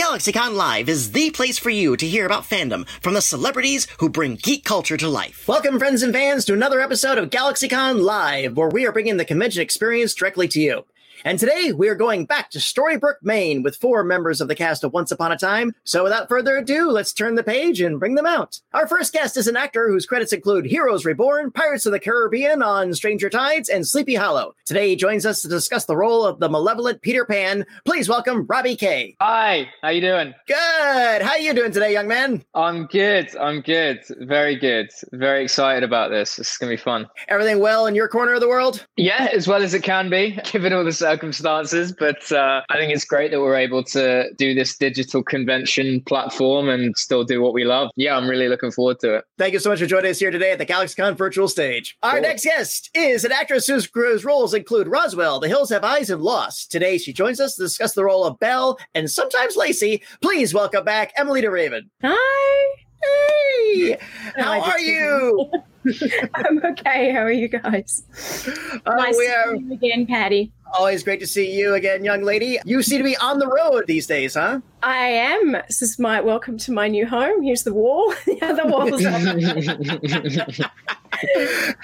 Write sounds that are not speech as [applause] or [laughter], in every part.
GalaxyCon Live is the place for you to hear about fandom from the celebrities who bring geek culture to life. Welcome, friends and fans, to another episode of GalaxyCon Live, where we are bringing the convention experience directly to you. And today we are going back to Storybrooke, Maine with four members of the cast of Once Upon a Time. So without further ado, let's turn the page and bring them out. Our first guest is an actor whose credits include Heroes Reborn, Pirates of the Caribbean on Stranger Tides, and Sleepy Hollow. Today he joins us to discuss the role of the malevolent Peter Pan. Please welcome Robbie Kay. Hi, how you doing? Good. How you doing today, young man? I'm good. I'm good. Very good. Very excited about this. This is gonna be fun. Everything well in your corner of the world? Yeah, as well as it can be, [laughs] given all the circumstances. But uh, I think it's great that we're able to do this digital convention platform and still do what we love. Yeah, I'm really looking forward to it. Thank you so much for joining us here today at the GalaxyCon virtual stage. Our Cool. next guest is an actress whose, whose roles include Roswell, The Hills Have Eyes, and Lost. Today she joins us to discuss the role of Belle and sometimes Lacey. Please welcome back Emily de Ravin. Hi. Hey, [laughs] how are you? [laughs] I'm okay. How are you guys? Uh, nice we to are see you again, Patty. always great to see you again, young lady. You seem to be on the road these days, huh? I am. This is my welcome to my new home. Here's the wall. [laughs] the other wall's up.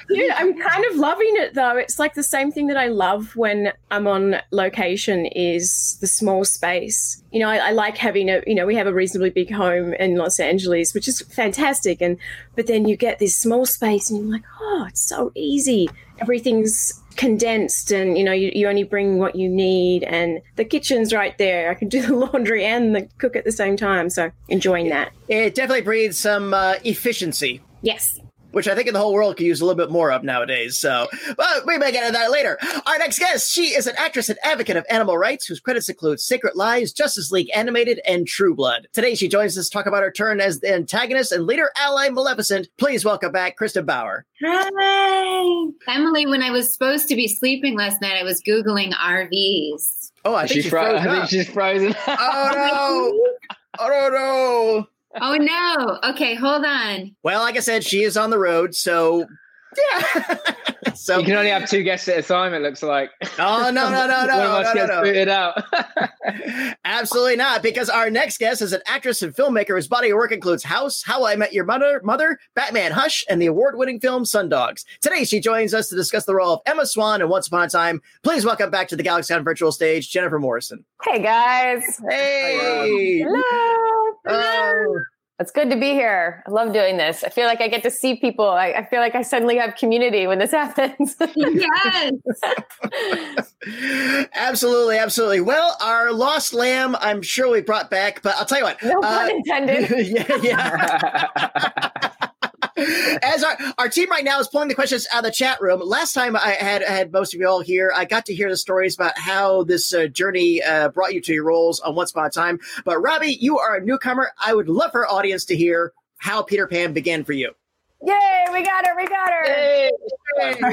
Dude, I'm kind of loving it though. It's like the same thing that I love when I'm on location is the small space. You know, I, I like having a, you know, we have a reasonably big home in Los Angeles, which is fantastic. And, but then you get this small space and you're like, oh, it's so easy. Everything's condensed and, you know, you, you only bring what you need and the kitchen's right there. I can do the [laughs] laundry and the cook at the same time. So enjoying that. It definitely breeds some uh, efficiency. Yes. Which I think in the whole world could use a little bit more of nowadays. So, but we may get into that later. Our next guest, she is an actress and advocate of animal rights whose credits include Secret Lives, Justice League Animated, and True Blood. Today, she joins us to talk about her turn as the antagonist and leader ally Maleficent. Please welcome back Kristin Bauer. Hi. Emily, when I was supposed to be sleeping last night, I was Googling RVs. Oh, I think She's she's fro- frozen I think she's frozen. Oh no! [laughs] Oh no! no. Oh no. Okay, hold on. Well, like I said, she is on the road, so yeah. [laughs] so you can only have two guests at a time. It looks like. Oh no no no no [laughs] One of us no no gets no! out. [laughs] Absolutely not, because our next guest is an actress and filmmaker whose body of work includes House, How I Met Your Mother, Mother, Batman Hush, and the award-winning film Sundogs. Today, she joins us to discuss the role of Emma Swan in Once Upon a Time. Please welcome back to the GalaxyCon virtual stage, Jennifer Morrison. Hey guys. Hey! Hello. Oh, It's good to be here. I love doing this. I feel like I get to see people. I, I feel like I suddenly have community when this [laughs] happens. Yes. [laughs] absolutely, absolutely. Well, our lost lamb, I'm sure we brought back, but I'll tell you what. no uh, pun intended. [laughs] yeah, yeah. [laughs] As our, our team right now is pulling the questions out of the chat room. Last time I had had most of you all here, I got to hear the stories about how this uh, journey uh, brought you to your roles on Once Upon a Time. But Robbie, you are a newcomer. I would love for our audience to hear how Peter Pan began for you. Yay, we got her. We got her. Hey.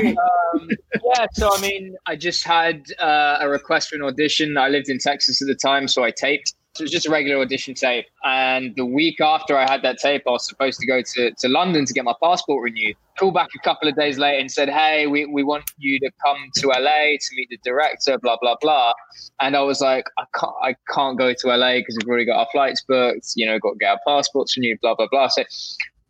um, yeah, so I mean, I just had uh, a request for an audition. I lived in Texas at the time, so I taped. So it was just a regular audition tape. And the week after I had that tape, I was supposed to go to, to London to get my passport renewed. Called back a couple of days later and said, Hey, we, we want you to come to LA to meet the director, blah, blah, blah. And I was like, I can't, I can't go to LA because we've already got our flights booked, you know, got to get our passports renewed, blah, blah, blah. So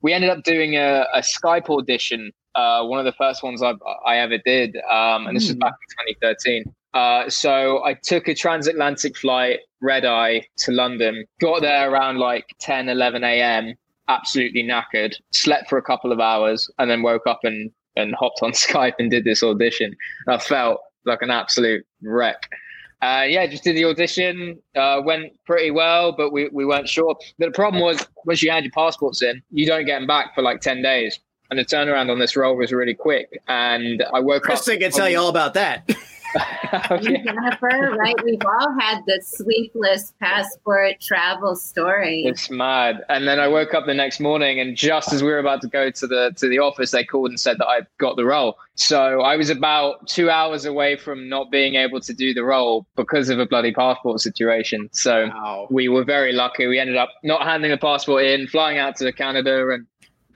we ended up doing a, a Skype audition, uh, one of the first ones I, I ever did. Um, and this was Hmm. back in 2013. Uh, so I took a transatlantic flight, red eye, to London, got there around like 10, 11 a.m., absolutely knackered, slept for a couple of hours, and then woke up and, and hopped on [laughs] Skype and did this audition. I felt like an absolute wreck. Uh, yeah, just did the audition. Uh, went pretty well, but we, we weren't sure. But the problem was once you had your passports in, you don't get them back for like 10 days. And the turnaround on this role was really quick. And I woke Kristin up. can tell you all about that. [laughs] [laughs] Okay. Jennifer, right? We've all had the sleepless passport travel story. It's mad. And then I woke up the next morning, and just as we were about to go to the to the office, they called and said that I got the role. So I was about two hours away from not being able to do the role because of a bloody passport situation. So Wow. we were very lucky. We ended up not handing the passport in, flying out to Canada, and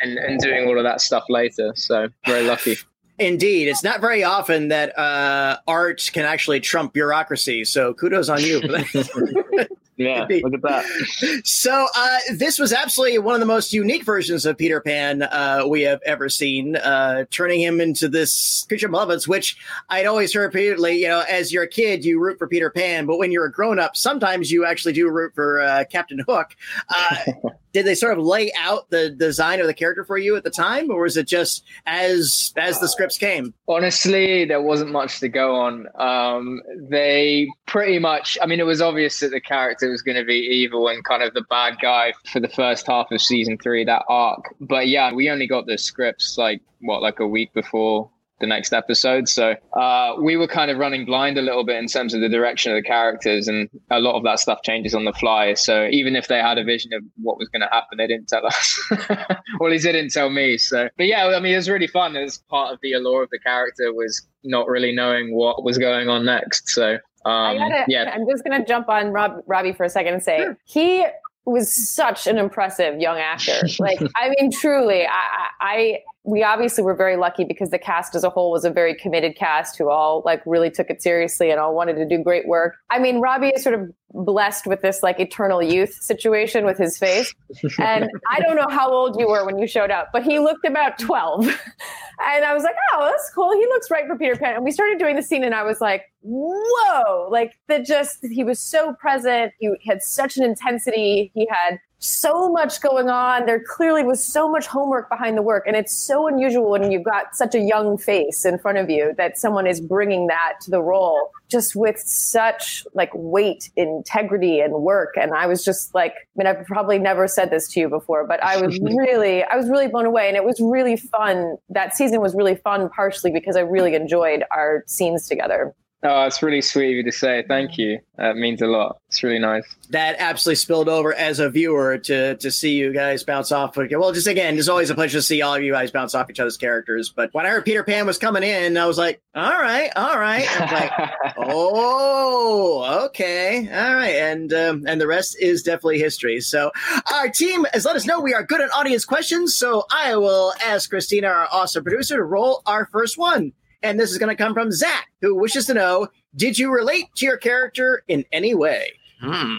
and, and doing all of that stuff later. So very lucky. Indeed, it's not very often that uh, art can actually trump bureaucracy. So kudos on you. [laughs] Yeah, Indeed. look at that. So uh, this was absolutely one of the most unique versions of Peter Pan uh, we have ever seen, uh, turning him into this creature of malevolence, which I'd always heard repeatedly, you know, as you're a kid, you root for Peter Pan, but when you're a grown up, sometimes you actually do root for uh, Captain Hook. [laughs] Did they sort of lay out the design of the character for you at the time, or was it just as as the scripts came? Honestly, there wasn't much to go on. Um, they pretty much, I mean, it was obvious that the character was going to be evil and kind of the bad guy for the first half of season three, that arc. But yeah, we only got the scripts like, what, like a week before the next episode. So uh, we were kind of running blind a little bit in terms of the direction of the characters, and a lot of that stuff changes on the fly. So even if they had a vision of what was going to happen, they didn't tell us. [laughs] well, he didn't tell me. So, but yeah, I mean, it was really fun. It was part of the allure of the character was not really knowing what was going on next. So. Um, gotta, yeah, I'm just gonna jump on Rob, Robbie for a second and say Sure. he was such an impressive young actor. [laughs] Like, I mean, truly, I, I, I, we obviously were very lucky because the cast as a whole was a very committed cast who all like really took it seriously and all wanted to do great work. I mean, Robbie is sort of blessed with this like eternal youth situation with his face. [laughs] And I don't know how old you were when you showed up, but he looked about 12. [laughs] And I was like, oh, that's cool. He looks right for Peter Pan. And we started doing the scene, and I was like, whoa, like that just, he was so present. He had such an intensity. He had so much going on. There clearly was so much homework behind the work. And it's so unusual when you've got such a young face in front of you that someone is bringing that to the role just with such like weight, integrity, and work. And I was just like, I mean, I've probably never said this to you before, but I was [laughs] really, I was really blown away. And it was really fun. That season was really fun, partially because I really enjoyed our scenes together. Oh, it's really sweet of you to say. Thank you. That means a lot. It's really nice. that absolutely spilled over as a viewer to to see you guys bounce off. Well, just again, it's always a pleasure to see all of you guys bounce off each other's characters. But when I heard Peter Pan was coming in, I was like, all right, all right. I was like, [laughs] oh, okay, all right, and um, and the rest is definitely history. So our team has let us know we are good at audience questions. So I will ask Christina, our awesome producer, to roll our first one. And this is going to come from Zach, who wishes to know: Did you relate to your character in any way? Hmm.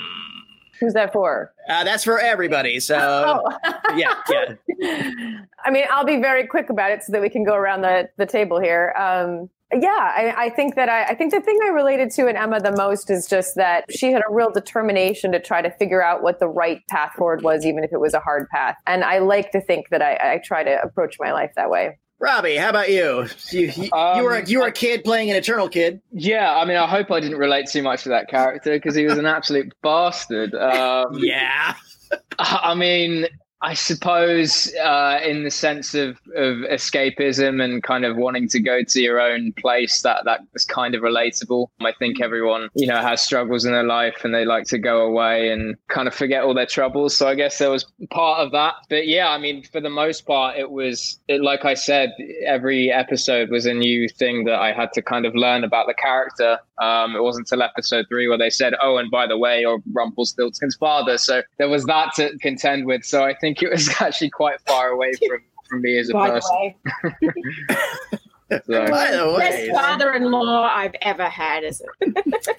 Who's that for? Uh, that's for everybody. So oh. yeah, yeah. [laughs] I mean, I'll be very quick about it so that we can go around the, the table here. Um, yeah, I, I think that I, I think the thing I related to in Emma the most is just that she had a real determination to try to figure out what the right path forward was, even if it was a hard path. And I like to think that I, I try to approach my life that way. Robbie, how about you? You, you, you Um, were a, you were a kid playing an Eternal Kid. Yeah, I mean, I hope I didn't relate too much to that character because he was an absolute bastard. Um, [laughs] Yeah, I mean, I suppose uh, in the sense of, of escapism and kind of wanting to go to your own place, that that is kind of relatable. I think everyone, you know, has struggles in their life and they like to go away and kind of forget all their troubles. So I guess there was part of that. But yeah, I mean, for the most part, it was it, like I said, every episode was a new thing that I had to kind of learn about the character. Um, it wasn't until episode three where they said, "Oh, and by the way, you're Rumpelstiltskin's father." So there was that to contend with. So I think it was [laughs] actually quite far away from from me as a By the person. way, [laughs] So, by the best father-in-law I've ever had. Is it?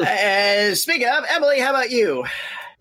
And [laughs] speaking of Emily, how about you?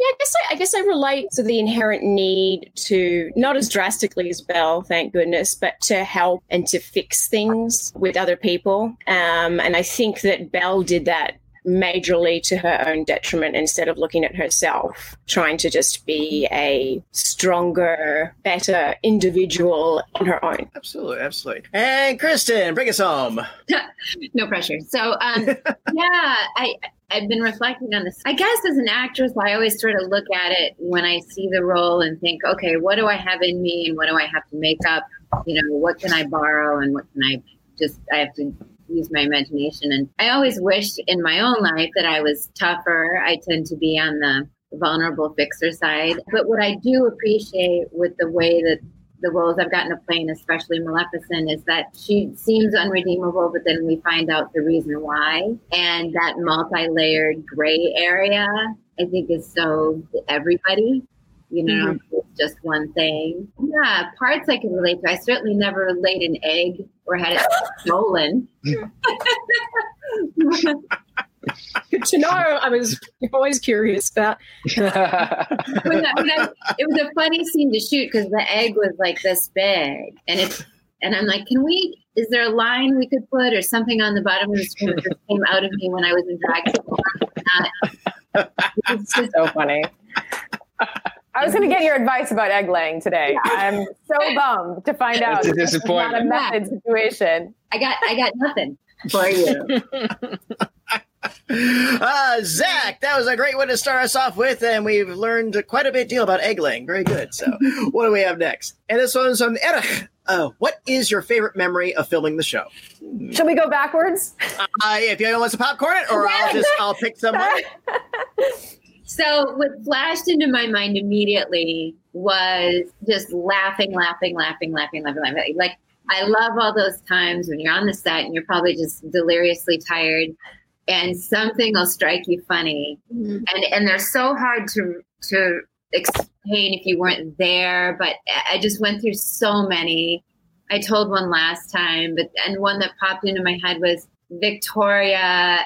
Yeah, I guess I, I guess I relate to the inherent need to not as drastically as Belle, thank goodness, but to help and to fix things with other people. Um, and I think that Belle did that majorly to her own detriment instead of looking at herself, trying to just be a stronger, better individual on her own. Absolutely, absolutely. And Kristin, bring us home. [laughs] no pressure. So, um, [laughs] yeah, I I've been reflecting on this. I guess as an actress, I always sort of look at it when I see the role and think, okay, what do I have in me, and what do I have to make up? You know, what can I borrow, and what can I just? I have to use my imagination. And I always wished in my own life that I was tougher. I tend to be on the vulnerable fixer side. But what I do appreciate with the way that the roles I've gotten to play, and especially Maleficent, is that she seems unredeemable, but then we find out the reason why. And that multi layered gray area, I think, is so everybody. You know, mm-hmm. it's just one thing. Yeah, parts I can relate to. I certainly never laid an egg or had it stolen. Good to know. I was always curious about. [laughs] when I, when I, it was a funny scene to shoot because the egg was like this big, and it's and I'm like, can we? Is there a line we could put or something on the bottom of the screen that came out of me when I was in drag? [laughs] it's just so funny. I was going to get your advice about egg laying today. I'm so bummed to find out it's a disappointment. not a method situation. I got I got nothing for you. [laughs] uh, Zach, that was a great one to start us off with, and we've learned quite a bit deal about egg laying. Very good. So, [laughs] what do we have next? And this one's from Erich. Uh, what is your favorite memory of filming the show? Should we go backwards? Uh, if you want to popcorn it, or I'll [laughs] just I'll pick someone. So what flashed into my mind immediately was just laughing, laughing, laughing, laughing, laughing, laughing. Like I love all those times when you're on the set and you're probably just deliriously tired and something will strike you funny. Mm-hmm. And and they're so hard to to explain if you weren't there, but I just went through so many. I told one last time, but and one that popped into my head was Victoria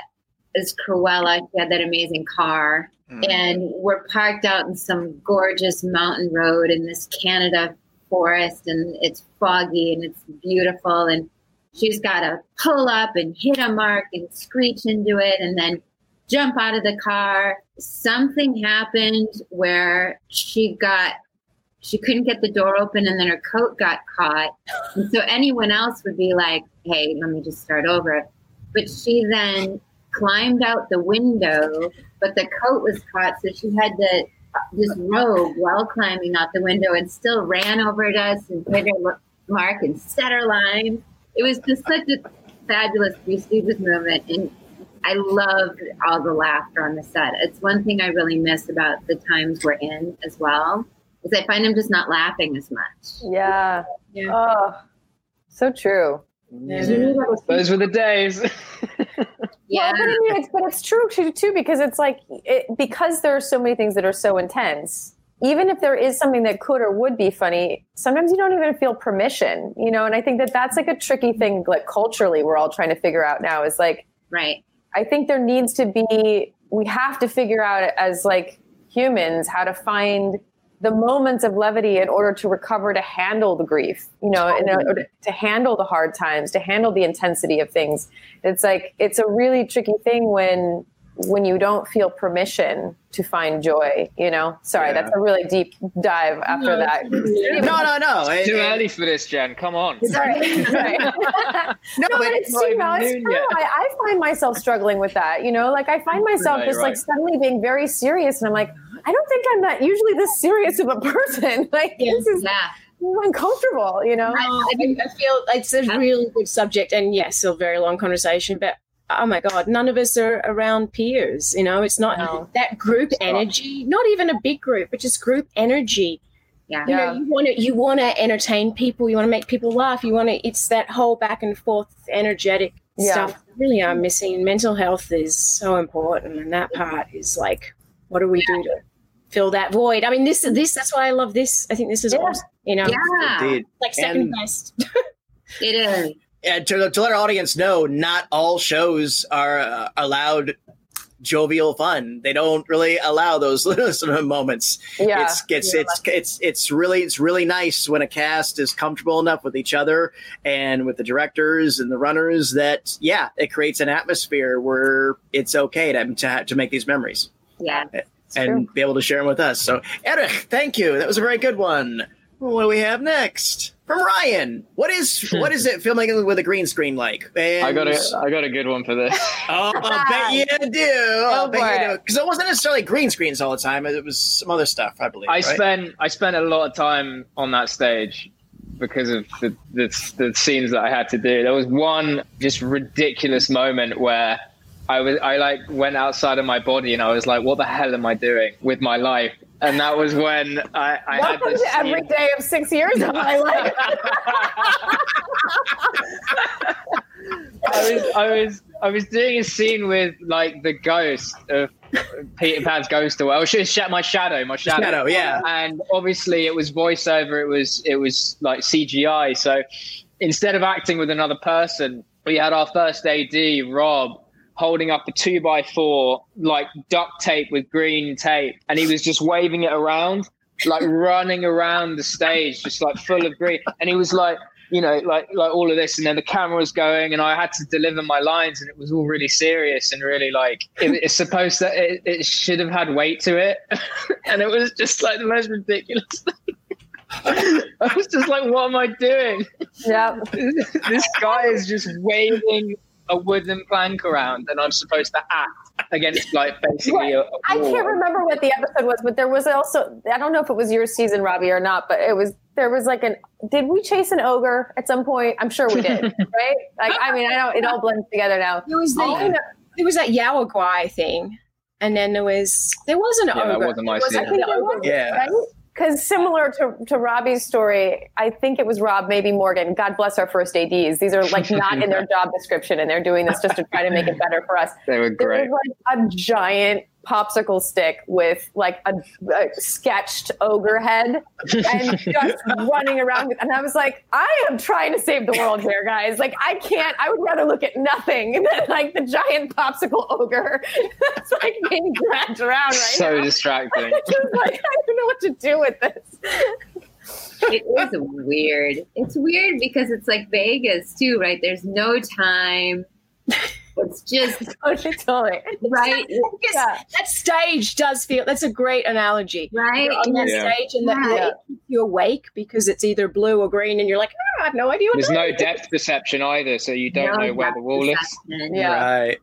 is Cruella. She had that amazing car Mm. And we're parked out in some gorgeous mountain road in this Canada forest, and it's foggy and it's beautiful. And she's got to pull up and hit a mark and screech into it, and then jump out of the car. Something happened where she got she couldn't get the door open and then her coat got caught. And so anyone else would be like, hey, let me just start over. But she then climbed out the window but the coat was caught, so she had to just robe while climbing out the window and still ran over to us and put her mark and set her line. It was just such a fabulous Three Stooges moment, and I loved all the laughter on the set. It's one thing I really miss about the times we're in as well, is I find them just not laughing as much. Yeah. Yeah. Oh, so true. Mm. Yeah. Those were the days. Yeah, [laughs] well, but, I mean, it's, but it's true too, too because it's like it, because there are so many things that are so intense. Even if there is something that could or would be funny, sometimes you don't even feel permission, you know. And I think that that's like a tricky thing, like culturally, we're all trying to figure out now. Is like, right? I think there needs to be. We have to figure out as like humans how to find the moments of levity in order to recover to handle the grief you know in order to handle the hard times to handle the intensity of things. It's like it's a really tricky thing when when you don't feel permission to find joy you know sorry yeah. that's a really deep dive after no, that [laughs] no no no it's too early for this jen come on sorry, sorry. [laughs] [laughs] no, no but it's, you know, it's true. I, I, find myself struggling with that you know like i find myself right, just right. like suddenly being very serious and i'm like I don't think I'm that usually this serious of a person. like yeah. this is yeah. uncomfortable, you know. I, I, feel it's a really good subject, and yes, a very long conversation, but. Oh my God! None of us are around peers. You know, it's not no. that group energy. Not even a big group, but just group energy. Yeah. You know, you want to you want to entertain people. You want to make people laugh. You want to. It's that whole back and forth energetic yeah. stuff. Really, I'm missing. Mental health is so important, and that part is like, what do we do to fill that void. I mean, this is this that's why I love this. I think this is yeah. awesome. You know, yeah, like second and best. [laughs] it is. To, to, let our audience know, not all shows are uh, allowed jovial fun. They don't really allow those [laughs] little moments. Yeah, it's it's, yeah. it's it's it's really it's really nice when a cast is comfortable enough with each other and with the directors and the runners that yeah, it creates an atmosphere where it's okay to to, to make these memories. Yeah. And be able to share them with us. So, Eric, thank you. That was a very good one. What do we have next? From Ryan, what is [laughs] what is it filming with a green screen like? And... I got a I got a good one for this. [laughs] oh, I bet you do. I bet you do. Because it wasn't necessarily green screens all the time. It was some other stuff, I believe. I right? spent I spent a lot of time on that stage because of the, the the scenes that I had to do. There was one just ridiculous moment where I was I like went outside of my body and I was like, what the hell am I doing with my life? And that was when I, I Welcome had this to every day of six years of my life. [laughs] I was I was I was doing a scene with like the ghost of Peter Pan's ghost or well, my shadow, my shadow. Shadow, yeah. And obviously it was voiceover, it was it was like CGI. So instead of acting with another person, we had our first AD, Rob, holding up a two by four, like duct tape with green tape, and he was just waving it around, like running around the stage, just like full of green. And he was like, you know, like like all of this, and then the camera was going, and I had to deliver my lines, and it was all really serious and really like it, it's supposed that It, it should have had weight to it, [laughs] and it was just like the most ridiculous thing. [laughs] I was just like, what am I doing? Yeah. [laughs] this guy is just waving a wooden plank around, and I'm supposed to act against like basically a, a I can't remember what the episode was, but there was also I don't know if it was your season, Robbie, or not, but it was there was like an did we chase an ogre at some point? I'm sure we did, [laughs] right? Like I mean, I don't it all blends together now. It was the, there was that Yaoguai thing, and then there was there was an Yeah, that ogre. wasn't my There was, season. was- Yeah. Right? Because similar to, to Robbie's story, I think it was Rob, maybe Morgan. God bless our first ADs. These are like not in their [laughs] job description, and they're doing this just to try to make it better for us. They were great. was like a giant popsicle stick with like a, a sketched ogre head and [laughs] just running around with, and I was like, I am trying to save the world here, guys. Like I can't. I would rather look at nothing [laughs] than like the giant popsicle ogre [laughs] that's like being dragged around right so now. distracting. Just like I don't know what to do with this. it is weird. It's weird because it's like Vegas too, right? There's no time. It's just [laughs] Oh, she totally. right, Yeah. that stage does feel that's a great analogy. right. You're on that Yeah. stage and that Yeah. keeps you awake because it's either blue or green, and you're like, oh, I have no idea what There's no is." depth perception either, so you don't No know where the wall is. Yeah. Right.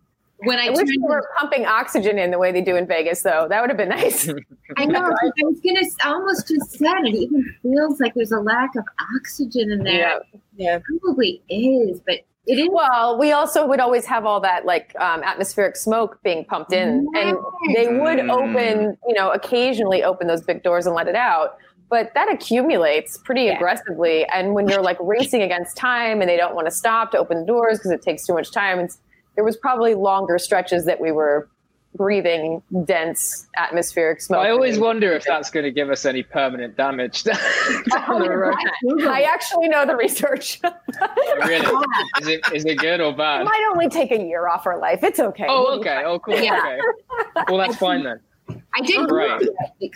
When I I wish turned, they were pumping oxygen in the way they do in Vegas, though. That would have been nice. [laughs] I know. [laughs] I was gonna. I almost just said it. Even feels like there's a lack of oxygen in there. Yeah. Probably is, but it is. Well, we also would always have all that like um, atmospheric smoke being pumped in, and they would Mm. open, you know, occasionally open those big doors and let it out. But that accumulates pretty Yeah. aggressively, and when you're like racing against time and they don't want to stop to open the doors because it takes too much time, it's, there was probably longer stretches that we were breathing dense atmospheric smoke. I always wonder if that's going to give us any permanent damage [laughs] down the road. I actually know the research. [laughs] Really? Is it is it good or bad? might only take a year off our life. It's okay. Oh, okay. Oh, cool. Yeah. Okay. Well, that's fine then. I did right.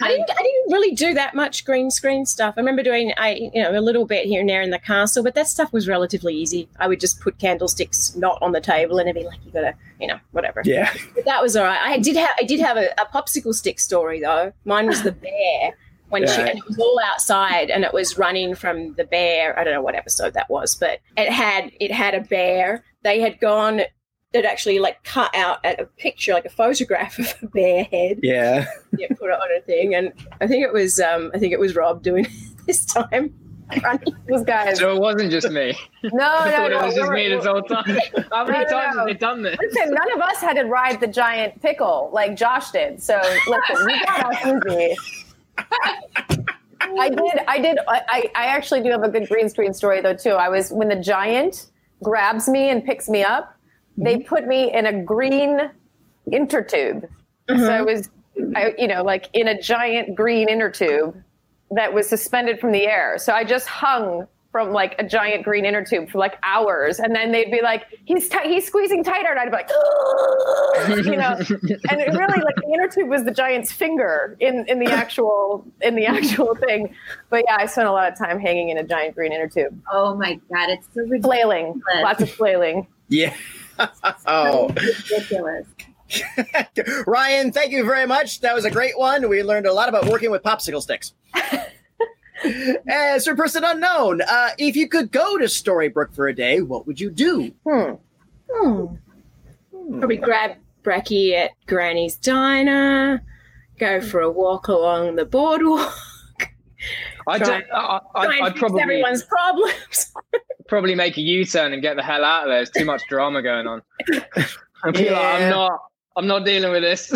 I didn't, I didn't really do that much green screen stuff. I remember doing, I you know, a little bit here and there in the castle, but that stuff was relatively easy. I would just put candlesticks not on the table, and it'd be like, you gotta, you know, whatever. Yeah. But that was all right. I did have, I did have a, a popsicle stick story though. Mine was the [laughs] bear when she, and it was all outside, and it was running from the bear. I don't know what episode that was, but it had, it had a bear. They had gone. It actually like cut out at a picture, like a photograph [laughs] of a bear head Yeah. [laughs] yeah, put it on a thing, and I think it was um, I think it was Rob doing [laughs] it this time. Running. Those guys. So it wasn't just me. No, I no, thought no. it was just me this whole time. How many No, no, times no. have they done this? Listen, none of us had to ride the giant pickle like Josh did. So listen, we got off easy. I did. I did. I, I actually do have a good green screen story though too. I was when the giant grabs me and picks me up. They mm-hmm. put me in a green intertube. So mm-hmm. I was, I, you know, like in a giant green inner tube that was suspended from the air. So I just hung from like a giant green inner tube for like hours, and then they'd be like, "He's ti- he's squeezing tighter," and I'd be like, [gasps] you know, and it really like the inner tube was the giant's finger in in the actual in the actual [laughs] thing. But yeah, I spent a lot of time hanging in a giant green inner tube, Oh my god, it's so ridiculous. flailing, lots of flailing. Yeah. Oh. ridiculous. [laughs] Ryan, thank you very much. That was a great one. We learned a lot about working with popsicle sticks. [laughs] As for person unknown, uh, if you could go to Storybrooke for a day, what would you do? Hmm. Probably grab Bracky at Granny's Diner, go for a walk along the boardwalk, I Try- don't, I, I, try and I'd fix probably everyone's problems. [laughs] probably make a U-turn and get the hell out of there. There's too much drama going on. [laughs] I'd be like, Yeah. I'm not. I'm not dealing with this.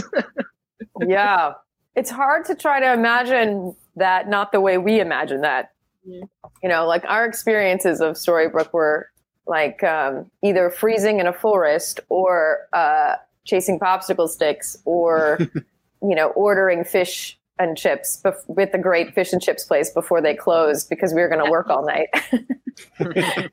[laughs] yeah. It's hard to try to imagine that not the way we imagine that. Yeah. You know, like our experiences of Storybrooke were like um, either freezing in a forest or uh, chasing popsicle sticks or, [laughs] you know, ordering fish and chips bef- with the great fish and chips place before they closed because we were going to work all night. [laughs]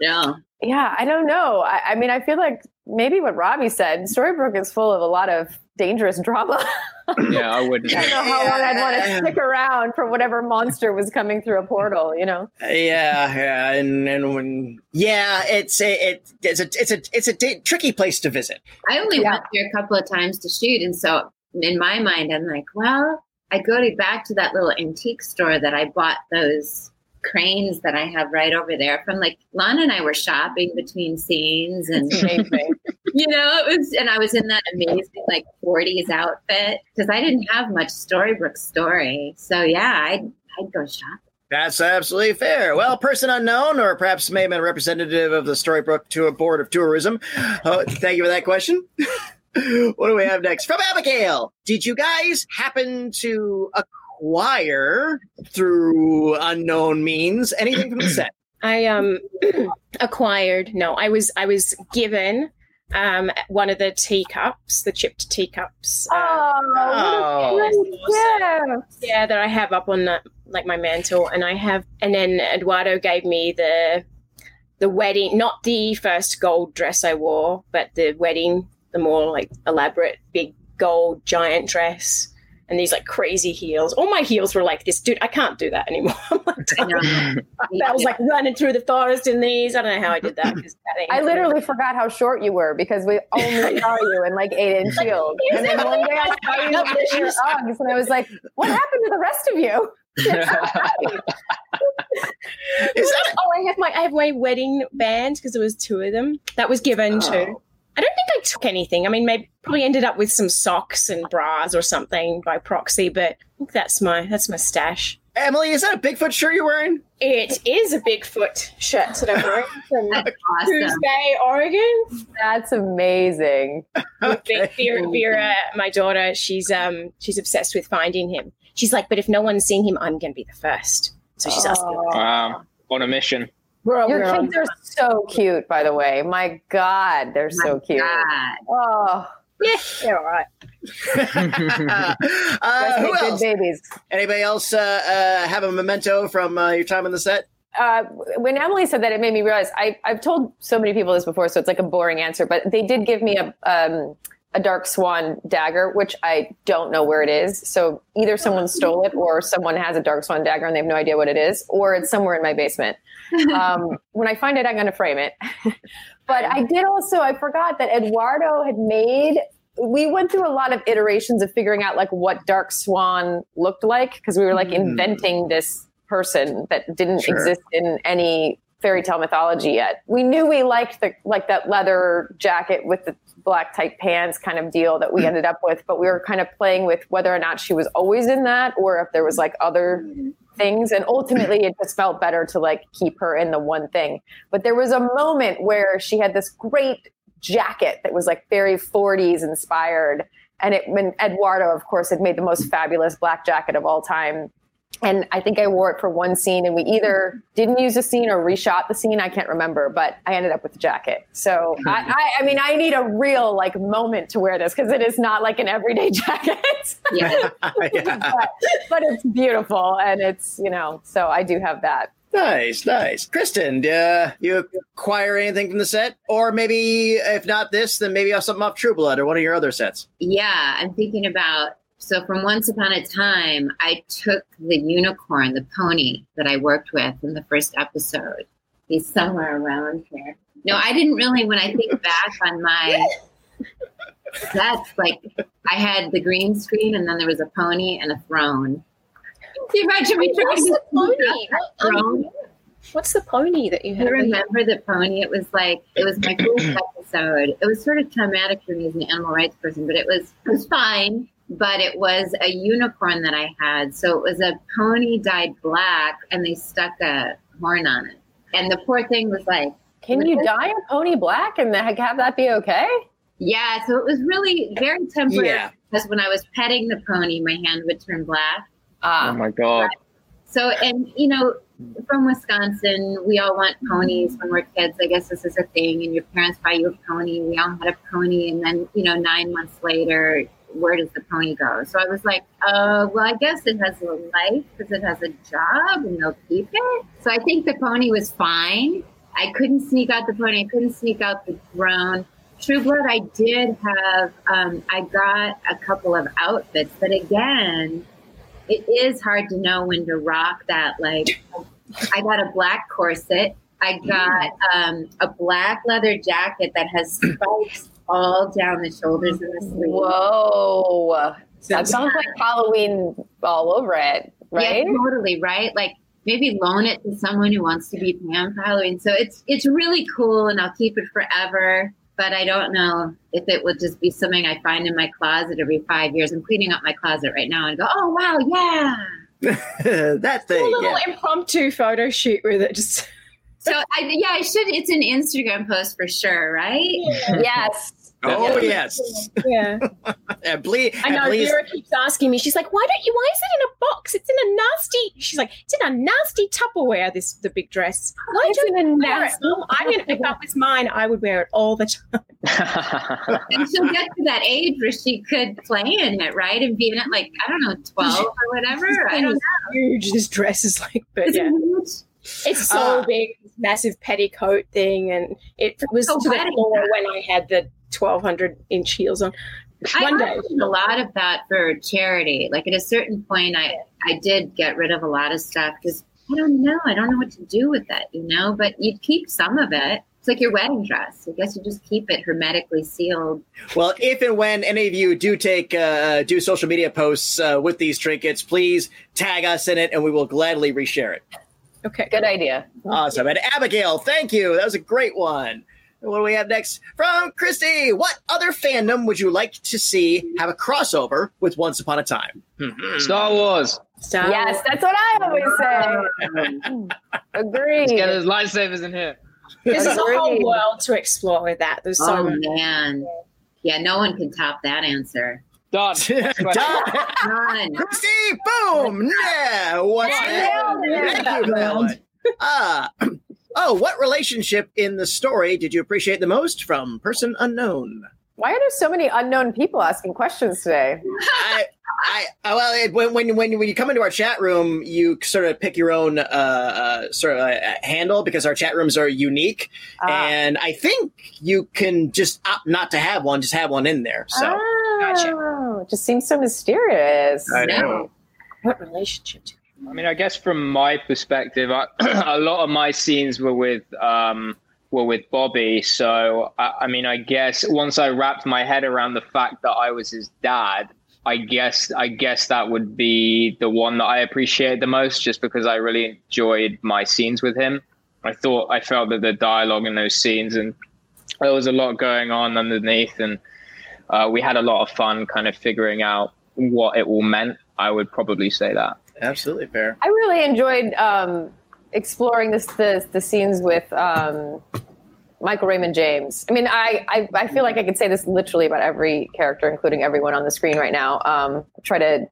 yeah. Yeah, I don't know. I, I, mean, I feel like maybe what Robbie said, Storybrooke is full of a lot of dangerous drama. [laughs] yeah, I wouldn't. I don't know how long I'd want to stick around for whatever monster was coming through a portal. You know. Uh, yeah, yeah, and and when yeah, it's a it, it's a it's a it's a d- tricky place to visit. I only yeah. went there a couple of times to shoot, and so in my mind, I'm like, well, I go to back to that little antique store that I bought those cranes that I have right over there from like Lana and I were shopping between scenes and [laughs] you know it was and I was in that amazing like 40s outfit because I didn't have much Storybrooke story so yeah I'd I'd go shopping. That's absolutely fair. Well, person unknown, or perhaps maybe a representative of the Storybrooke to a board of tourism. Oh, thank you for that question. [laughs] [laughs] what do we have next from Abigail? Did you guys happen to acquire through unknown means anything from the set? [clears throat] I um [clears throat] acquired. No, I was I was given um one of the teacups, the chipped teacups. Uh, oh, oh yeah, that I have up on the, like my mantle, and I have, and then Eduardo gave me the the wedding, not the first gold dress I wore, but the wedding, the more like elaborate, big gold giant dress and these like crazy heels. All my heels were like this, dude. I can't do that anymore. [laughs] [laughs] I was like running through the forest in these. I don't know how I did that. that I literally forgot how short you were because we only [laughs] saw you in like eight inch heels. And then one oh, day I saw you in your Uggs, and I was like, "What happened to the rest of you?" Is that oh, I have my I have my wedding band because there was two of them that was given oh. to I don't think I took anything. I mean, maybe probably ended up with some socks and bras or something by proxy, but I think that's my that's my stash. Emily, is that a Bigfoot shirt you're wearing? It is a Bigfoot shirt that I'm wearing from [laughs] awesome. Tuesday, Oregon. That's amazing. okay. Vera, Vera, my daughter, she's um she's obsessed with finding him. She's like, but if no one's seen him, I'm going to be the first. So she's oh. asking. Wow, on a mission. We're, Your we're kids are so cute, by the way. My God, they're My so cute. God. Oh, yeah, they're all right. [laughs] uh, who else? babies. Anybody else uh, uh, have a memento from uh, your time on the set? Uh, when Emily said that, it made me realize I, have told so many people this before, so it's like a boring answer. But they did give me a um, a dark swan dagger, which I don't know where it is. So either someone stole it, or someone has a dark swan dagger and they have no idea what it is, or it's somewhere in my basement. [laughs] Um, when I find it, I'm going to frame it. [laughs] but I did also I forgot that Eduardo had made. We went through a lot of iterations of figuring out like what dark swan looked like because we were like mm. inventing this person that didn't sure. exist in any fairy tale mythology yet. We knew we liked the like that leather jacket with the black tight pants kind of deal that we hmm. ended up with, but we were kind of playing with whether or not she was always in that or if there was like other things and ultimately it just felt better to like keep her in the one thing. But there was a moment where she had this great jacket that was like very 40s inspired and it when Eduardo of course had made the most fabulous black jacket of all time and I think I wore it for one scene, and we either didn't use the scene or reshot the scene. I can't remember, but I ended up with the jacket. So I, I, I mean, I need a real like moment to wear this because it is not like an everyday [laughs] jacket. yeah, [laughs] [laughs] yeah. but, but it's beautiful, and it's you know, so I do have that. Nice, nice. Kristin, uh, you acquire anything from the set? Or maybe, if not this, then maybe something off True Blood or one of your other sets? Yeah, I'm thinking about so from Once Upon a Time, I took the unicorn, the pony that I worked with in the first episode. He's somewhere around here. No, I didn't really. When I think back on my sets, like I had the green screen, and then there was a pony and a throne. Can you imagine me trying to [laughs] pony? Um, throne? What's the pony that you have? I remember the pony. It was like it was my first episode. It was sort of traumatic for me as an animal rights person, but it was it was fine but it was a unicorn that I had. So it was a pony dyed black and they stuck a horn on it. And the poor thing was like, Can you dye a pony black and have that be okay? Yeah. So it was really very temporary yeah. because when I was petting the pony, my hand would turn black. Uh, oh my God. So, and you know, from Wisconsin, we all want ponies when we're kids. I guess this is a thing. And your parents buy you a pony. We all had a pony. And then, you know, nine months later, where does the pony go? So I was like, uh, well, I guess it has a life because it has a job and they'll keep it. So I think the pony was fine. I couldn't sneak out the pony. I couldn't sneak out the throne. True Blood, I did have, um, I got a couple of outfits, but again, it is hard to know when to rock that. Like, I got a black corset. I got um, a black leather jacket that has spikes all down the shoulders and the sleeves. Whoa. That sounds like Halloween all over it, right? Yeah, totally, right? Like maybe loan it to someone who wants to be Pam for Halloween. So it's it's really cool and I'll keep it forever. But I don't know if it would just be something I find in my closet every five years. I'm cleaning up my closet right now and go, oh wow, yeah. [laughs] that thing. a little yeah. impromptu photo shoot with it. Just So I, yeah, I should. It's an Instagram post for sure, right? [laughs] Yes. Oh yes. [laughs] yeah. and please, I know please Vera keeps asking me. She's like, "Why don't you? Why is it in a box? It's in a nasty." She's like, "It's in a nasty Tupperware. This the big dress. [gasps] Why It's don't in a you wear it?" nasty Mom, I didn't pick up with mine. I would wear it all the time. [laughs] [laughs] And she'll get to that age where she could play in it, right? And be in it like I don't know, twelve or whatever. I don't know. Huge. This dress is like, but yeah. It's so Ah. big, massive petticoat thing, and it was So to the floor when I had the twelve hundred inch heels on. I One day. auctioned a lot of that for charity. Like at a certain point, I I did get rid of a lot of stuff because I don't know. I don't know what to do with it, you know. But you keep some of it. It's like your wedding dress. I guess you just keep it hermetically sealed. Well, if and when any of you do take uh, do social media posts uh, with these trinkets, please tag us in it, and we will gladly reshare it. Okay, Good idea. Awesome. And Abigail, thank you. That was a great one. And What do we have next from Christy? What other fandom would you like to see have a crossover with Once Upon a Time? Mhm. Star Wars. Star Yes, that's what I always say. [laughs] Agree. Let's get those lightsabers in here. This is a whole world to explore with that. There's so oh much. man, yeah, no one can top that answer. Done. [laughs] Done. None. Christy, boom! Yeah, what's that? Nailed. Thank you for that. Ah, oh, what relationship in the story did you appreciate the most from person unknown? Why are there so many unknown people asking questions today? I, I, I- well, it, when when when when you come into our chat room, you sort of pick your own uh, uh, sort of uh, handle because our chat rooms are unique, Ah. and I think you can just opt not to have one, just have one in there. So oh, it just seems so mysterious. I know. What relationship? I mean, I guess from my perspective, I, [clears throat] a lot of my scenes were with um, were with Bobby. So I, I mean, I guess once I wrapped my head around the fact that I was his dad, I guess I guess that would be the one that I appreciate the most, just because I really enjoyed my scenes with him. I thought I felt that the dialogue in those scenes and there was a lot going on underneath, and uh, we had a lot of fun kind of figuring out what it all meant. I would probably say that. Absolutely fair. I really enjoyed um, exploring this the, the scenes with um, Michael Raymond James. I mean, I, I I feel like I could say this literally about every character, including everyone on the screen right now. Um, try to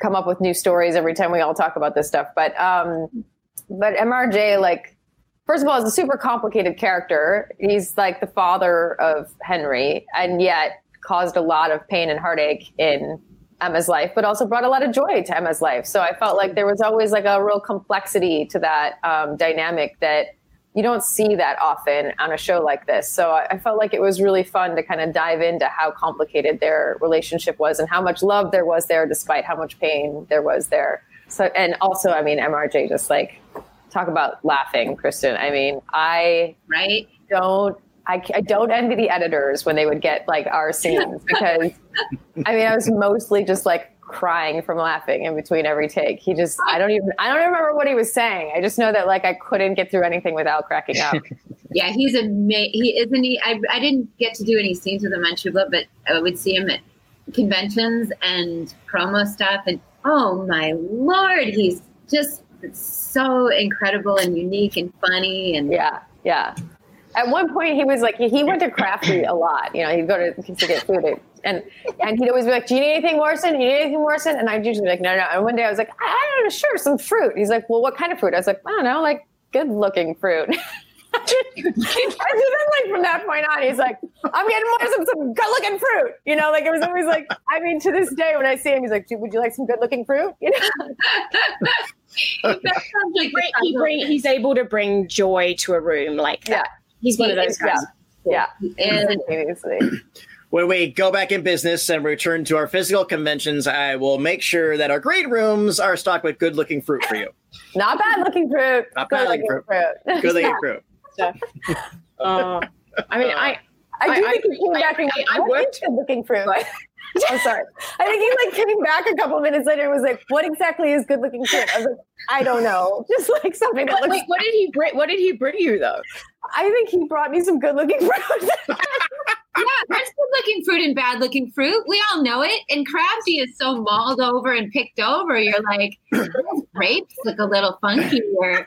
come up with new stories every time we all talk about this stuff, but um, but MRJ like. First of all, is a super complicated character. He's like the father of Henry, and yet caused a lot of pain and heartache in Emma's life, but also brought a lot of joy to Emma's life. So I felt like there was always like a real complexity to that um, dynamic that you don't see that often on a show like this. So I, I felt like it was really fun to kind of dive into how complicated their relationship was and how much love there was there, despite how much pain there was there. So, and also, I mean, MRJ just like talk about laughing, Kristin. I mean, I Right? don't I, I don't envy the editors when they would get like our scenes [laughs] because I mean I was mostly just like crying from laughing in between every take. He just I don't even I don't remember what he was saying. I just know that like I couldn't get through anything without cracking up. [laughs] Yeah, he's a he isn't he. I, I didn't get to do any scenes with him on Blood, but I would see him at conventions and promo stuff, and oh my lord, he's just so incredible and unique and funny and yeah, yeah. At one point, he was like he went to Crafty a lot. You know, he'd go to, to get food, and and he'd always be like, "Do you need anything, Morrison? Do you need anything, Morrison?" And I'd usually be like, "No, no." And one day I was like, "I don't know, sure, some fruit." He's like, "Well, what kind of fruit?" I was like, "I don't know, like good-looking fruit." [laughs] and then like from that point on, he's like, I'm getting more some, some good looking fruit. You know, like it was always like, I mean, to this day when I see him, he's like, would you like some good looking fruit? You know? that sounds like Bring- he bring, he's able to bring joy to a room like that. Yeah. He's one of those guys. Yeah. [clears throat] And Seriously. When we go back in business and return to our physical conventions, I will make sure that our great rooms are stocked with good looking fruit for you. Not bad looking fruit. Not Good bad looking looking fruit. Good looking [laughs] fruit. Oh, [laughs] I mean, I I do I- think he came I- back and I- I what worked- good looking fruit? [laughs] [laughs] I'm sorry. I think he like came back a couple minutes later and was like, "What exactly is good looking fruit?" I was like, "I don't know, [laughs] just like something that What, looks." wait, what did he bring? What did he bring you though? I think he brought me some good looking [laughs] fruit. yeah, there's good looking fruit and bad looking fruit. We all know it. And crafty is so mauled over and picked over. You're like, [clears throat] grapes look a little funky or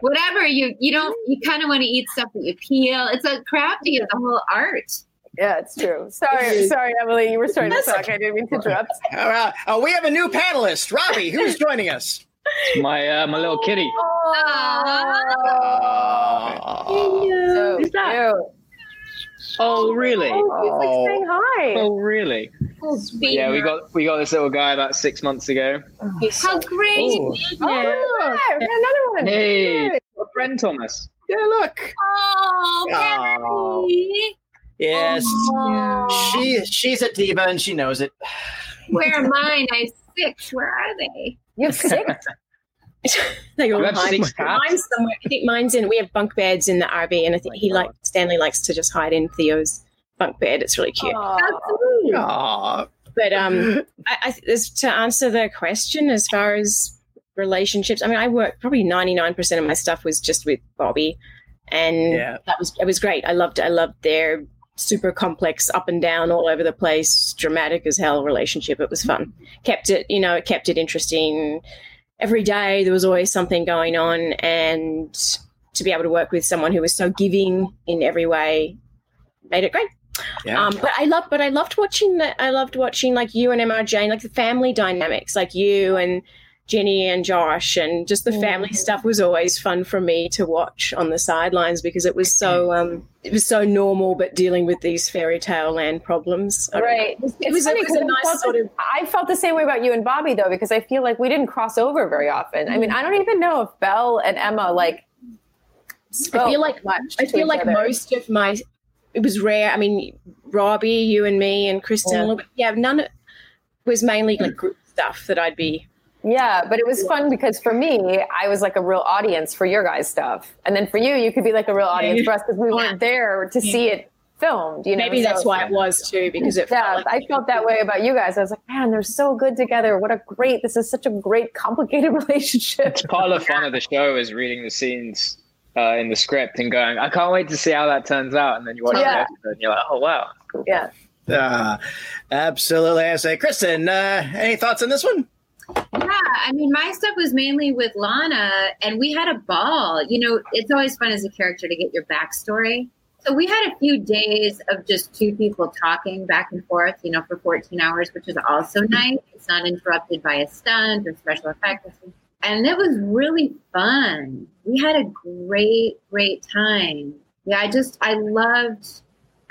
whatever. You you don't you kind of want to eat stuff that you peel. It's a crafty is a whole art. Yeah, it's true. [laughs] Sorry, sorry, Emilie, you were starting to talk. I didn't mean to interrupt. [laughs] All right. Oh, we have a new panelist, Robbie. Who's [laughs] joining us? My uh, my little kitty. So Who's that? cute. Oh really? Oh, he's like Oh. saying hi. Oh really? Yeah, we got we got this little guy about six months ago. how great. Oh. Oh, yeah, another one. Hey, a friend Thomas. Yeah, look. Oh, Oh. Mary. Yes. Oh. She she's a diva and she knows it. [sighs] Where are mine? I have six. Where are they? You have six. [laughs] They all You have hide. six? Mine's somewhere. I think mine's in. We have bunk beds in the RV, and I think he like Stanley likes to just hide in Theo's bunk bed. It's really cute. Aw. Absolutely. Aw. But um, I, I as, to answer the question as far as relationships, I mean, I work probably ninety nine percent of my stuff was just with Bobby, and Yeah. that was it was great. I loved I loved their super complex, up and down, all over the place, dramatic as hell relationship. It was fun. Kept it, you know, it kept it interesting. Every day there was always something going on, and to be able to work with someone who was so giving in every way made it great. Yeah. Um, but I love, but I loved watching that. I loved watching like you and MRJ, and, like the family dynamics, like you and Jenny and Josh, and just the family stuff was always fun for me to watch on the sidelines because it was so, um, it was so normal, but dealing with these fairy tale land problems. Right. It was, it was, funny it was a nice felt sort the- of. I felt the same way about you and Bobby though, because I feel like we didn't cross over very often. I mean, I don't even know if Belle and Emma like. I feel like much I feel like other. most of my it was rare. I mean, Robbie, you and me, and Kristin. Yeah. A little bit. Yeah, none. It was mainly like group stuff that I'd be. Yeah, but it was fun because for me, I was like a real audience for your guys' stuff, and then for you, you could be like a real audience for us because we weren't [laughs] there to see it filmed. You know, Maybe that's So- why it was too, because it Yeah, felt like I felt that way about you guys. I was like, man, they're so good together. What a great! This is such a great, complicated [laughs] relationship. It's part of the fun of the show is reading the scenes uh, in the script and going, I can't wait to see how that turns out. And then you watch Yeah. the episode and you're like, oh wow. Yeah. Uh, absolutely. I say, Kristin, uh, any thoughts on this one? I mean, my stuff was mainly with Lana, and we had a ball. You know, it's always fun as a character to get your backstory. So we had a few days of just two people talking back and forth, you know, for 14 hours, which is also nice. It's not interrupted by a stunt or special effects. And it was really fun. We had a great, great time. Yeah, I just, I loved,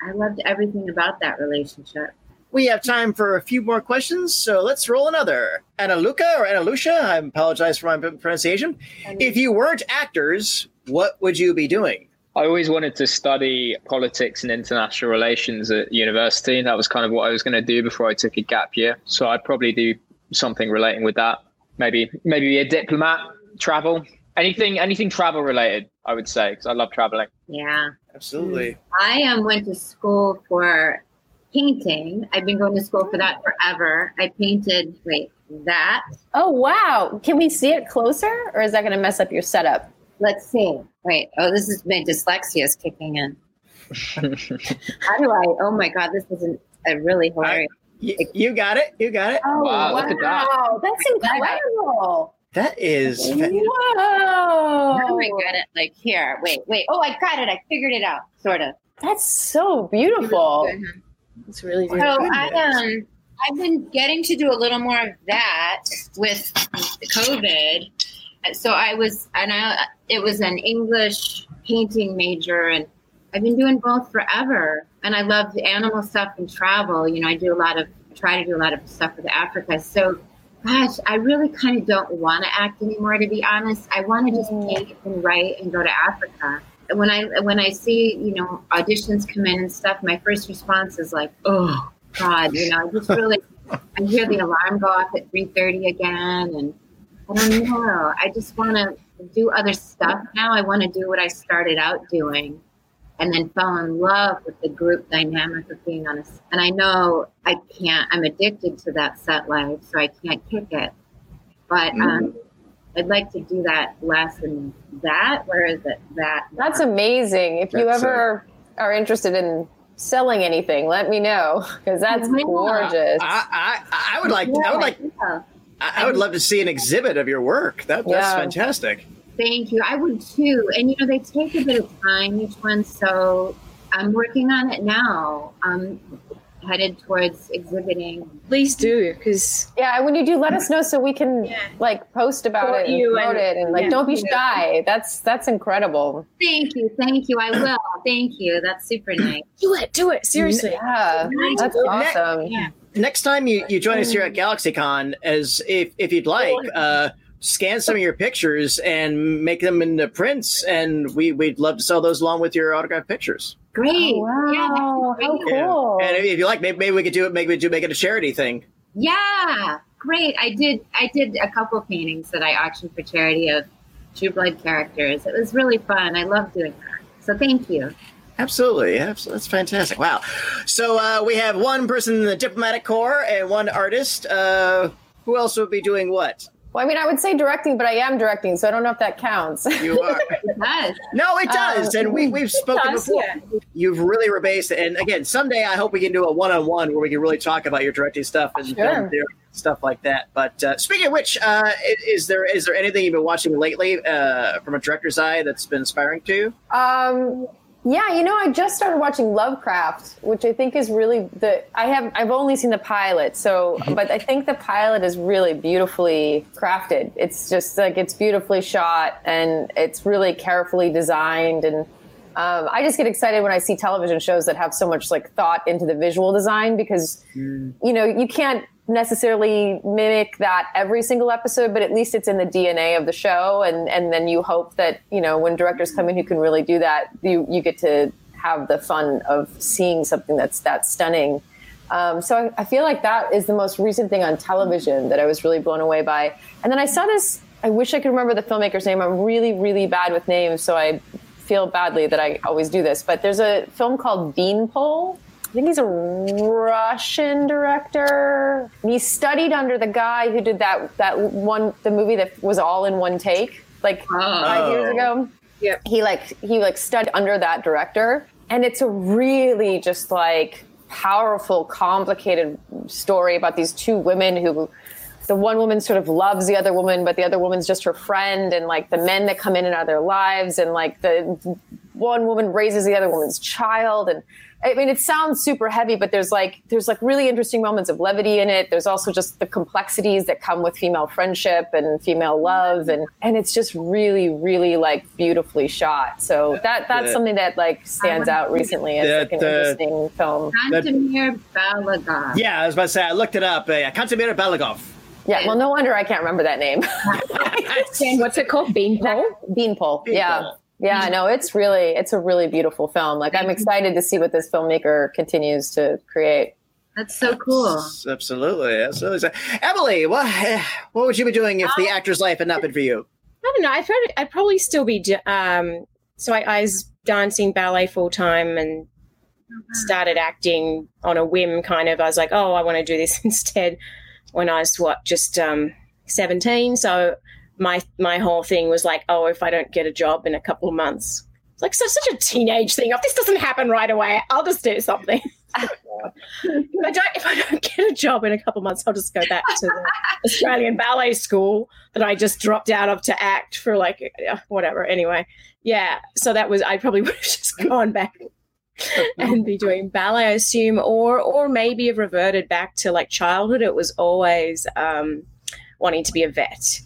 I loved everything about that relationship. We have time for a few more questions, so let's roll another. Anna Luca or Anna Lucia, I apologize for my pronunciation. If you weren't actors, what would you be doing? I always wanted to study politics and international relations at university. That was kind of what I was going to do before I took a gap year. So I'd probably do something relating with that. Maybe maybe be a diplomat, travel, anything anything travel related. I would say because I love traveling. Yeah. Absolutely. I um, went to school for painting. I've been going to school for that forever. I painted, wait, that. Oh wow! Can we see it closer, or is that going to mess up your setup? Let's see. Wait, oh, this is my dyslexia is kicking in. [laughs] How do I? Oh my God, this is an, a really hilarious. Y- you got it. You got it. Oh Wow, look at that. wow! That's incredible! That is. How do Wow! I get it? Like here. Wait, wait. Oh, I got it. I figured it out. Sort of. That's so beautiful. It's really So. I um I've been getting to do a little more of that with COVID. So I was and I it was an English painting major, and I've been doing both forever. And I love animal stuff and travel. You know, I do a lot of try to do a lot of stuff with Africa. So, gosh, I really kind of don't want to act anymore. To be honest, I want to just paint and write and go to Africa. When I when I see you know auditions come in and stuff, my first response is like, oh God, you know, I just really I hear the alarm go off at three thirty again, and I don't know. I just want to do other stuff now. I want to do what I started out doing and then fell in love with the group dynamic of being on a and I know I can't I'm addicted to that set life so I can't kick it but mm-hmm. um, I'd like to do that less than that where is it that that's amazing if that's you ever a- are interested in selling anything let me know because that's yeah. gorgeous I, I, I would like yeah, I would like yeah. I, I, would love to see an exhibit of your work that, that's fantastic Thank you. I would too. And you know, they take a bit of time each one, so I'm working on it now. I'm headed towards exhibiting. Please do, because yeah, when you do, let us know so we can yeah. like post about it and promote and, it, and like yeah, don't be shy. That's that's incredible. Thank you, thank you. I will. Thank you. That's super nice. do it, do it. Seriously. Yeah, that's awesome. Yeah. Next time you, you join us here at GalaxyCon, as if if you'd like. Uh, scan some of your pictures and make them into prints, and we we'd love to sell those along with your autographed pictures. Great! Oh, wow, yeah, how cool! Yeah. And if you like, maybe, maybe we could do it. Maybe we do make it a charity thing. Yeah, great. I did. I did a couple paintings that I auctioned for charity of True Blood characters. It was really fun. I love doing that. So thank you. Absolutely. Absolutely. That's fantastic. Wow. So uh, we have one person in the diplomatic corps and one artist. Uh, who else would be doing what? Well, I mean, I would say directing, but I am directing, so I don't know if that counts. You are. [laughs] it does. No, it does. Um, and we, we've spoken does, before. Yeah. You've really rebased it. And again, someday I hope we can do a one on one where we can really talk about your directing stuff and sure. stuff like that. But uh, speaking of which, uh, is there is there anything you've been watching lately uh, from a director's eye that's been inspiring to you? Um, yeah, you know, I just started watching Lovecraft, which I think is really the I have I've only seen the pilot, so but I think the pilot is really beautifully crafted. It's just like it's beautifully shot and it's really carefully designed and um, I just get excited when I see television shows that have so much like thought into the visual design because mm. you know you can't necessarily mimic that every single episode, but at least it's in the DNA of the show. And, and then you hope that, you know, when directors come in who can really do that, you, you get to have the fun of seeing something that's that stunning. Um, so I, I, feel like that is the most recent thing on television that I was really blown away by. And then I saw this, I wish I could remember the filmmaker's name. I'm really, really bad with names, so I feel badly that I always do this. But there's a film called Beanpole think he's a Russian director. And he studied under the guy who did that that one the movie that was all in one take, like oh. five years ago. Oh. Yeah. He like he like studied under that director. And it's a really just like powerful, complicated story about these two women who the one woman sort of loves the other woman, but the other woman's just her friend, and like the men that come in and out of their lives, and like the one woman raises the other woman's child, and I mean, it sounds super heavy, but there's like there's like really interesting moments of levity in it. There's also just the complexities that come with female friendship and female love, and and it's just really, really like beautifully shot. So that that's something that like stands out recently as like an interesting film. Kantemir Balagov. Yeah, I was about to say I looked it up. Uh, Kantemir Balagov. Yeah, well, no wonder I can't remember that name. [laughs] what's it called? Beanpole. Beanpole. Yeah. Yeah, no, it's really it's a really beautiful film. Like I'm excited to see what this filmmaker continues to create. That's so cool. Absolutely, absolutely. Emilie, what [sighs] what would you be doing if the actor's life had not been for you? I don't know. I'd probably, I'd probably still be. Um, so I, I was dancing ballet full time and started acting on a whim. Kind of, I was like, oh, I want to do this [laughs] instead. When I was what, just um, seventeen. So my my whole thing was like, oh, if I don't get a job in a couple of months, it's like so, such a teenage thing. If this doesn't happen right away, I'll just do something. [laughs] if, I don't, if I don't get a job in a couple of months, I'll just go back to the Australian ballet school that I just dropped out of to act for like whatever. Anyway, yeah. So that was I probably [laughs] would have just gone back and be doing ballet, I assume, or or maybe have reverted back to like childhood. It was always um, wanting to be a vet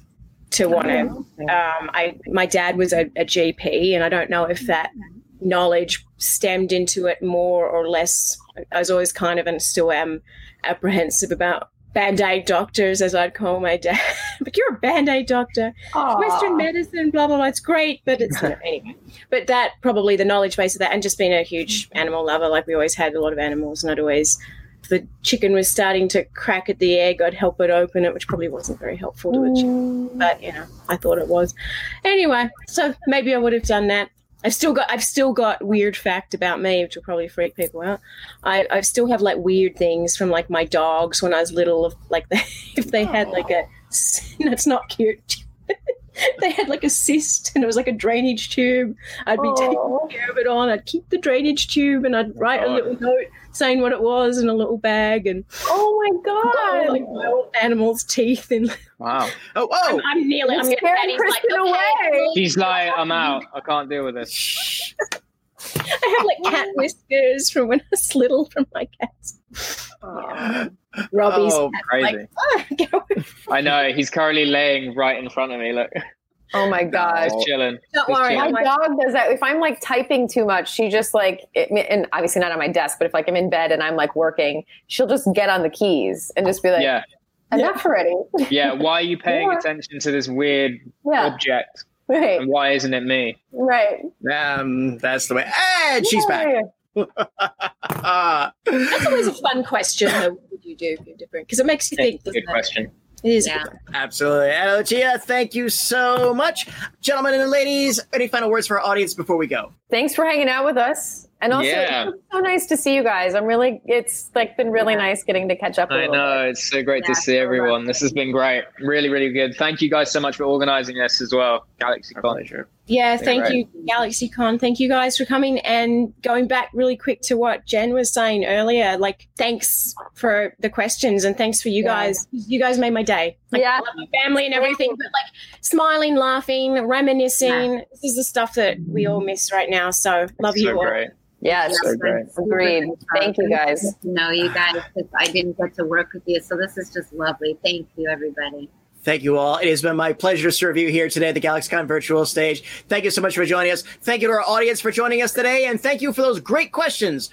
to want to. Um, I my dad was a, a GP, and I don't know if that knowledge stemmed into it more or less. I was always kind of and still am apprehensive about band aid doctors, as I'd call my dad. [laughs] but you're a band aid doctor, Aw. Western medicine, blah blah blah. It's great, but it's [laughs] anyway. But that probably the knowledge base of that, and just being a huge animal lover, like we always had a lot of animals, and I'd always. The chicken was starting to crack at the egg. I'd help it open it, which probably wasn't very helpful to a chicken, mm. but you know, I thought it was. Anyway, so maybe I would have done that. I've still got I've still got weird fact about me, which will probably freak people out. I, I still have like weird things from like my dogs when I was little. Of like they, [laughs] if they had like a [laughs] that's not cute. [laughs] they had like a cyst and it was like a drainage tube. I'd be Aw. taking oh. care of it on. I'd keep the drainage tube and I'd oh write a little note saying what it was in a little bag and Oh my oh, god! like my old animal's teeth and [laughs] Wow. Oh, whoa! I'm, I'm nearly I'm getting scaring Daddy's like okay, away. He's like, I'm [laughs] out. I can't deal with this. I have like cat whiskers from when I was little from my cats. Robbie's Oh, crazy. like, [laughs] "Ah. I know. He's currently laying right in front of me. Look, Oh my god! he's chilling. don't Just worry. chilling. My dog does that. If I'm like typing too much, she just like, it, and obviously not on my desk, but if like I'm in bed and I'm like working, she'll just get on the keys and just be like, Yeah, enough already. [laughs] yeah. Why are you paying Yeah. attention to this weird Yeah, object? right, And why isn't it me? right. Um, that's the way. And she's back. Yeah. Ah. that's always a fun question. Though, what would you do if you're different? Because it makes you think. doesn't Good it? question. It is. Yeah. Absolutely. And Lucia, thank you so much. Gentlemen and ladies, any final words for our audience before we go? Thanks for hanging out with us. And also, Yeah. it's so nice to see you guys. I'm really, it's like been really nice getting to catch up. a I little know. It's so great Yeah, to see everyone. This has been great. Really, really good. Thank you guys so much for organizing this as well. Galaxy Con. pleasure. Yeah, Been thank great. you, GalaxyCon. Thank you guys for coming and going back really quick to what Jen was saying earlier. Like, thanks for the questions and thanks for you Yeah. guys. You guys made my day. Like, Yeah. I love my family and everything, but like smiling, laughing, reminiscing. This is the stuff that we all miss right now. So love you so all. great. Yes, So great. agreed. Thank you guys. No, you guys, I didn't get to work with you, so this is just lovely. Thank you, everybody. Thank you all. It has been my pleasure to serve you here today at the GalaxyCon virtual stage. Thank you so much for joining us. Thank you to our audience for joining us today. And thank you for those great questions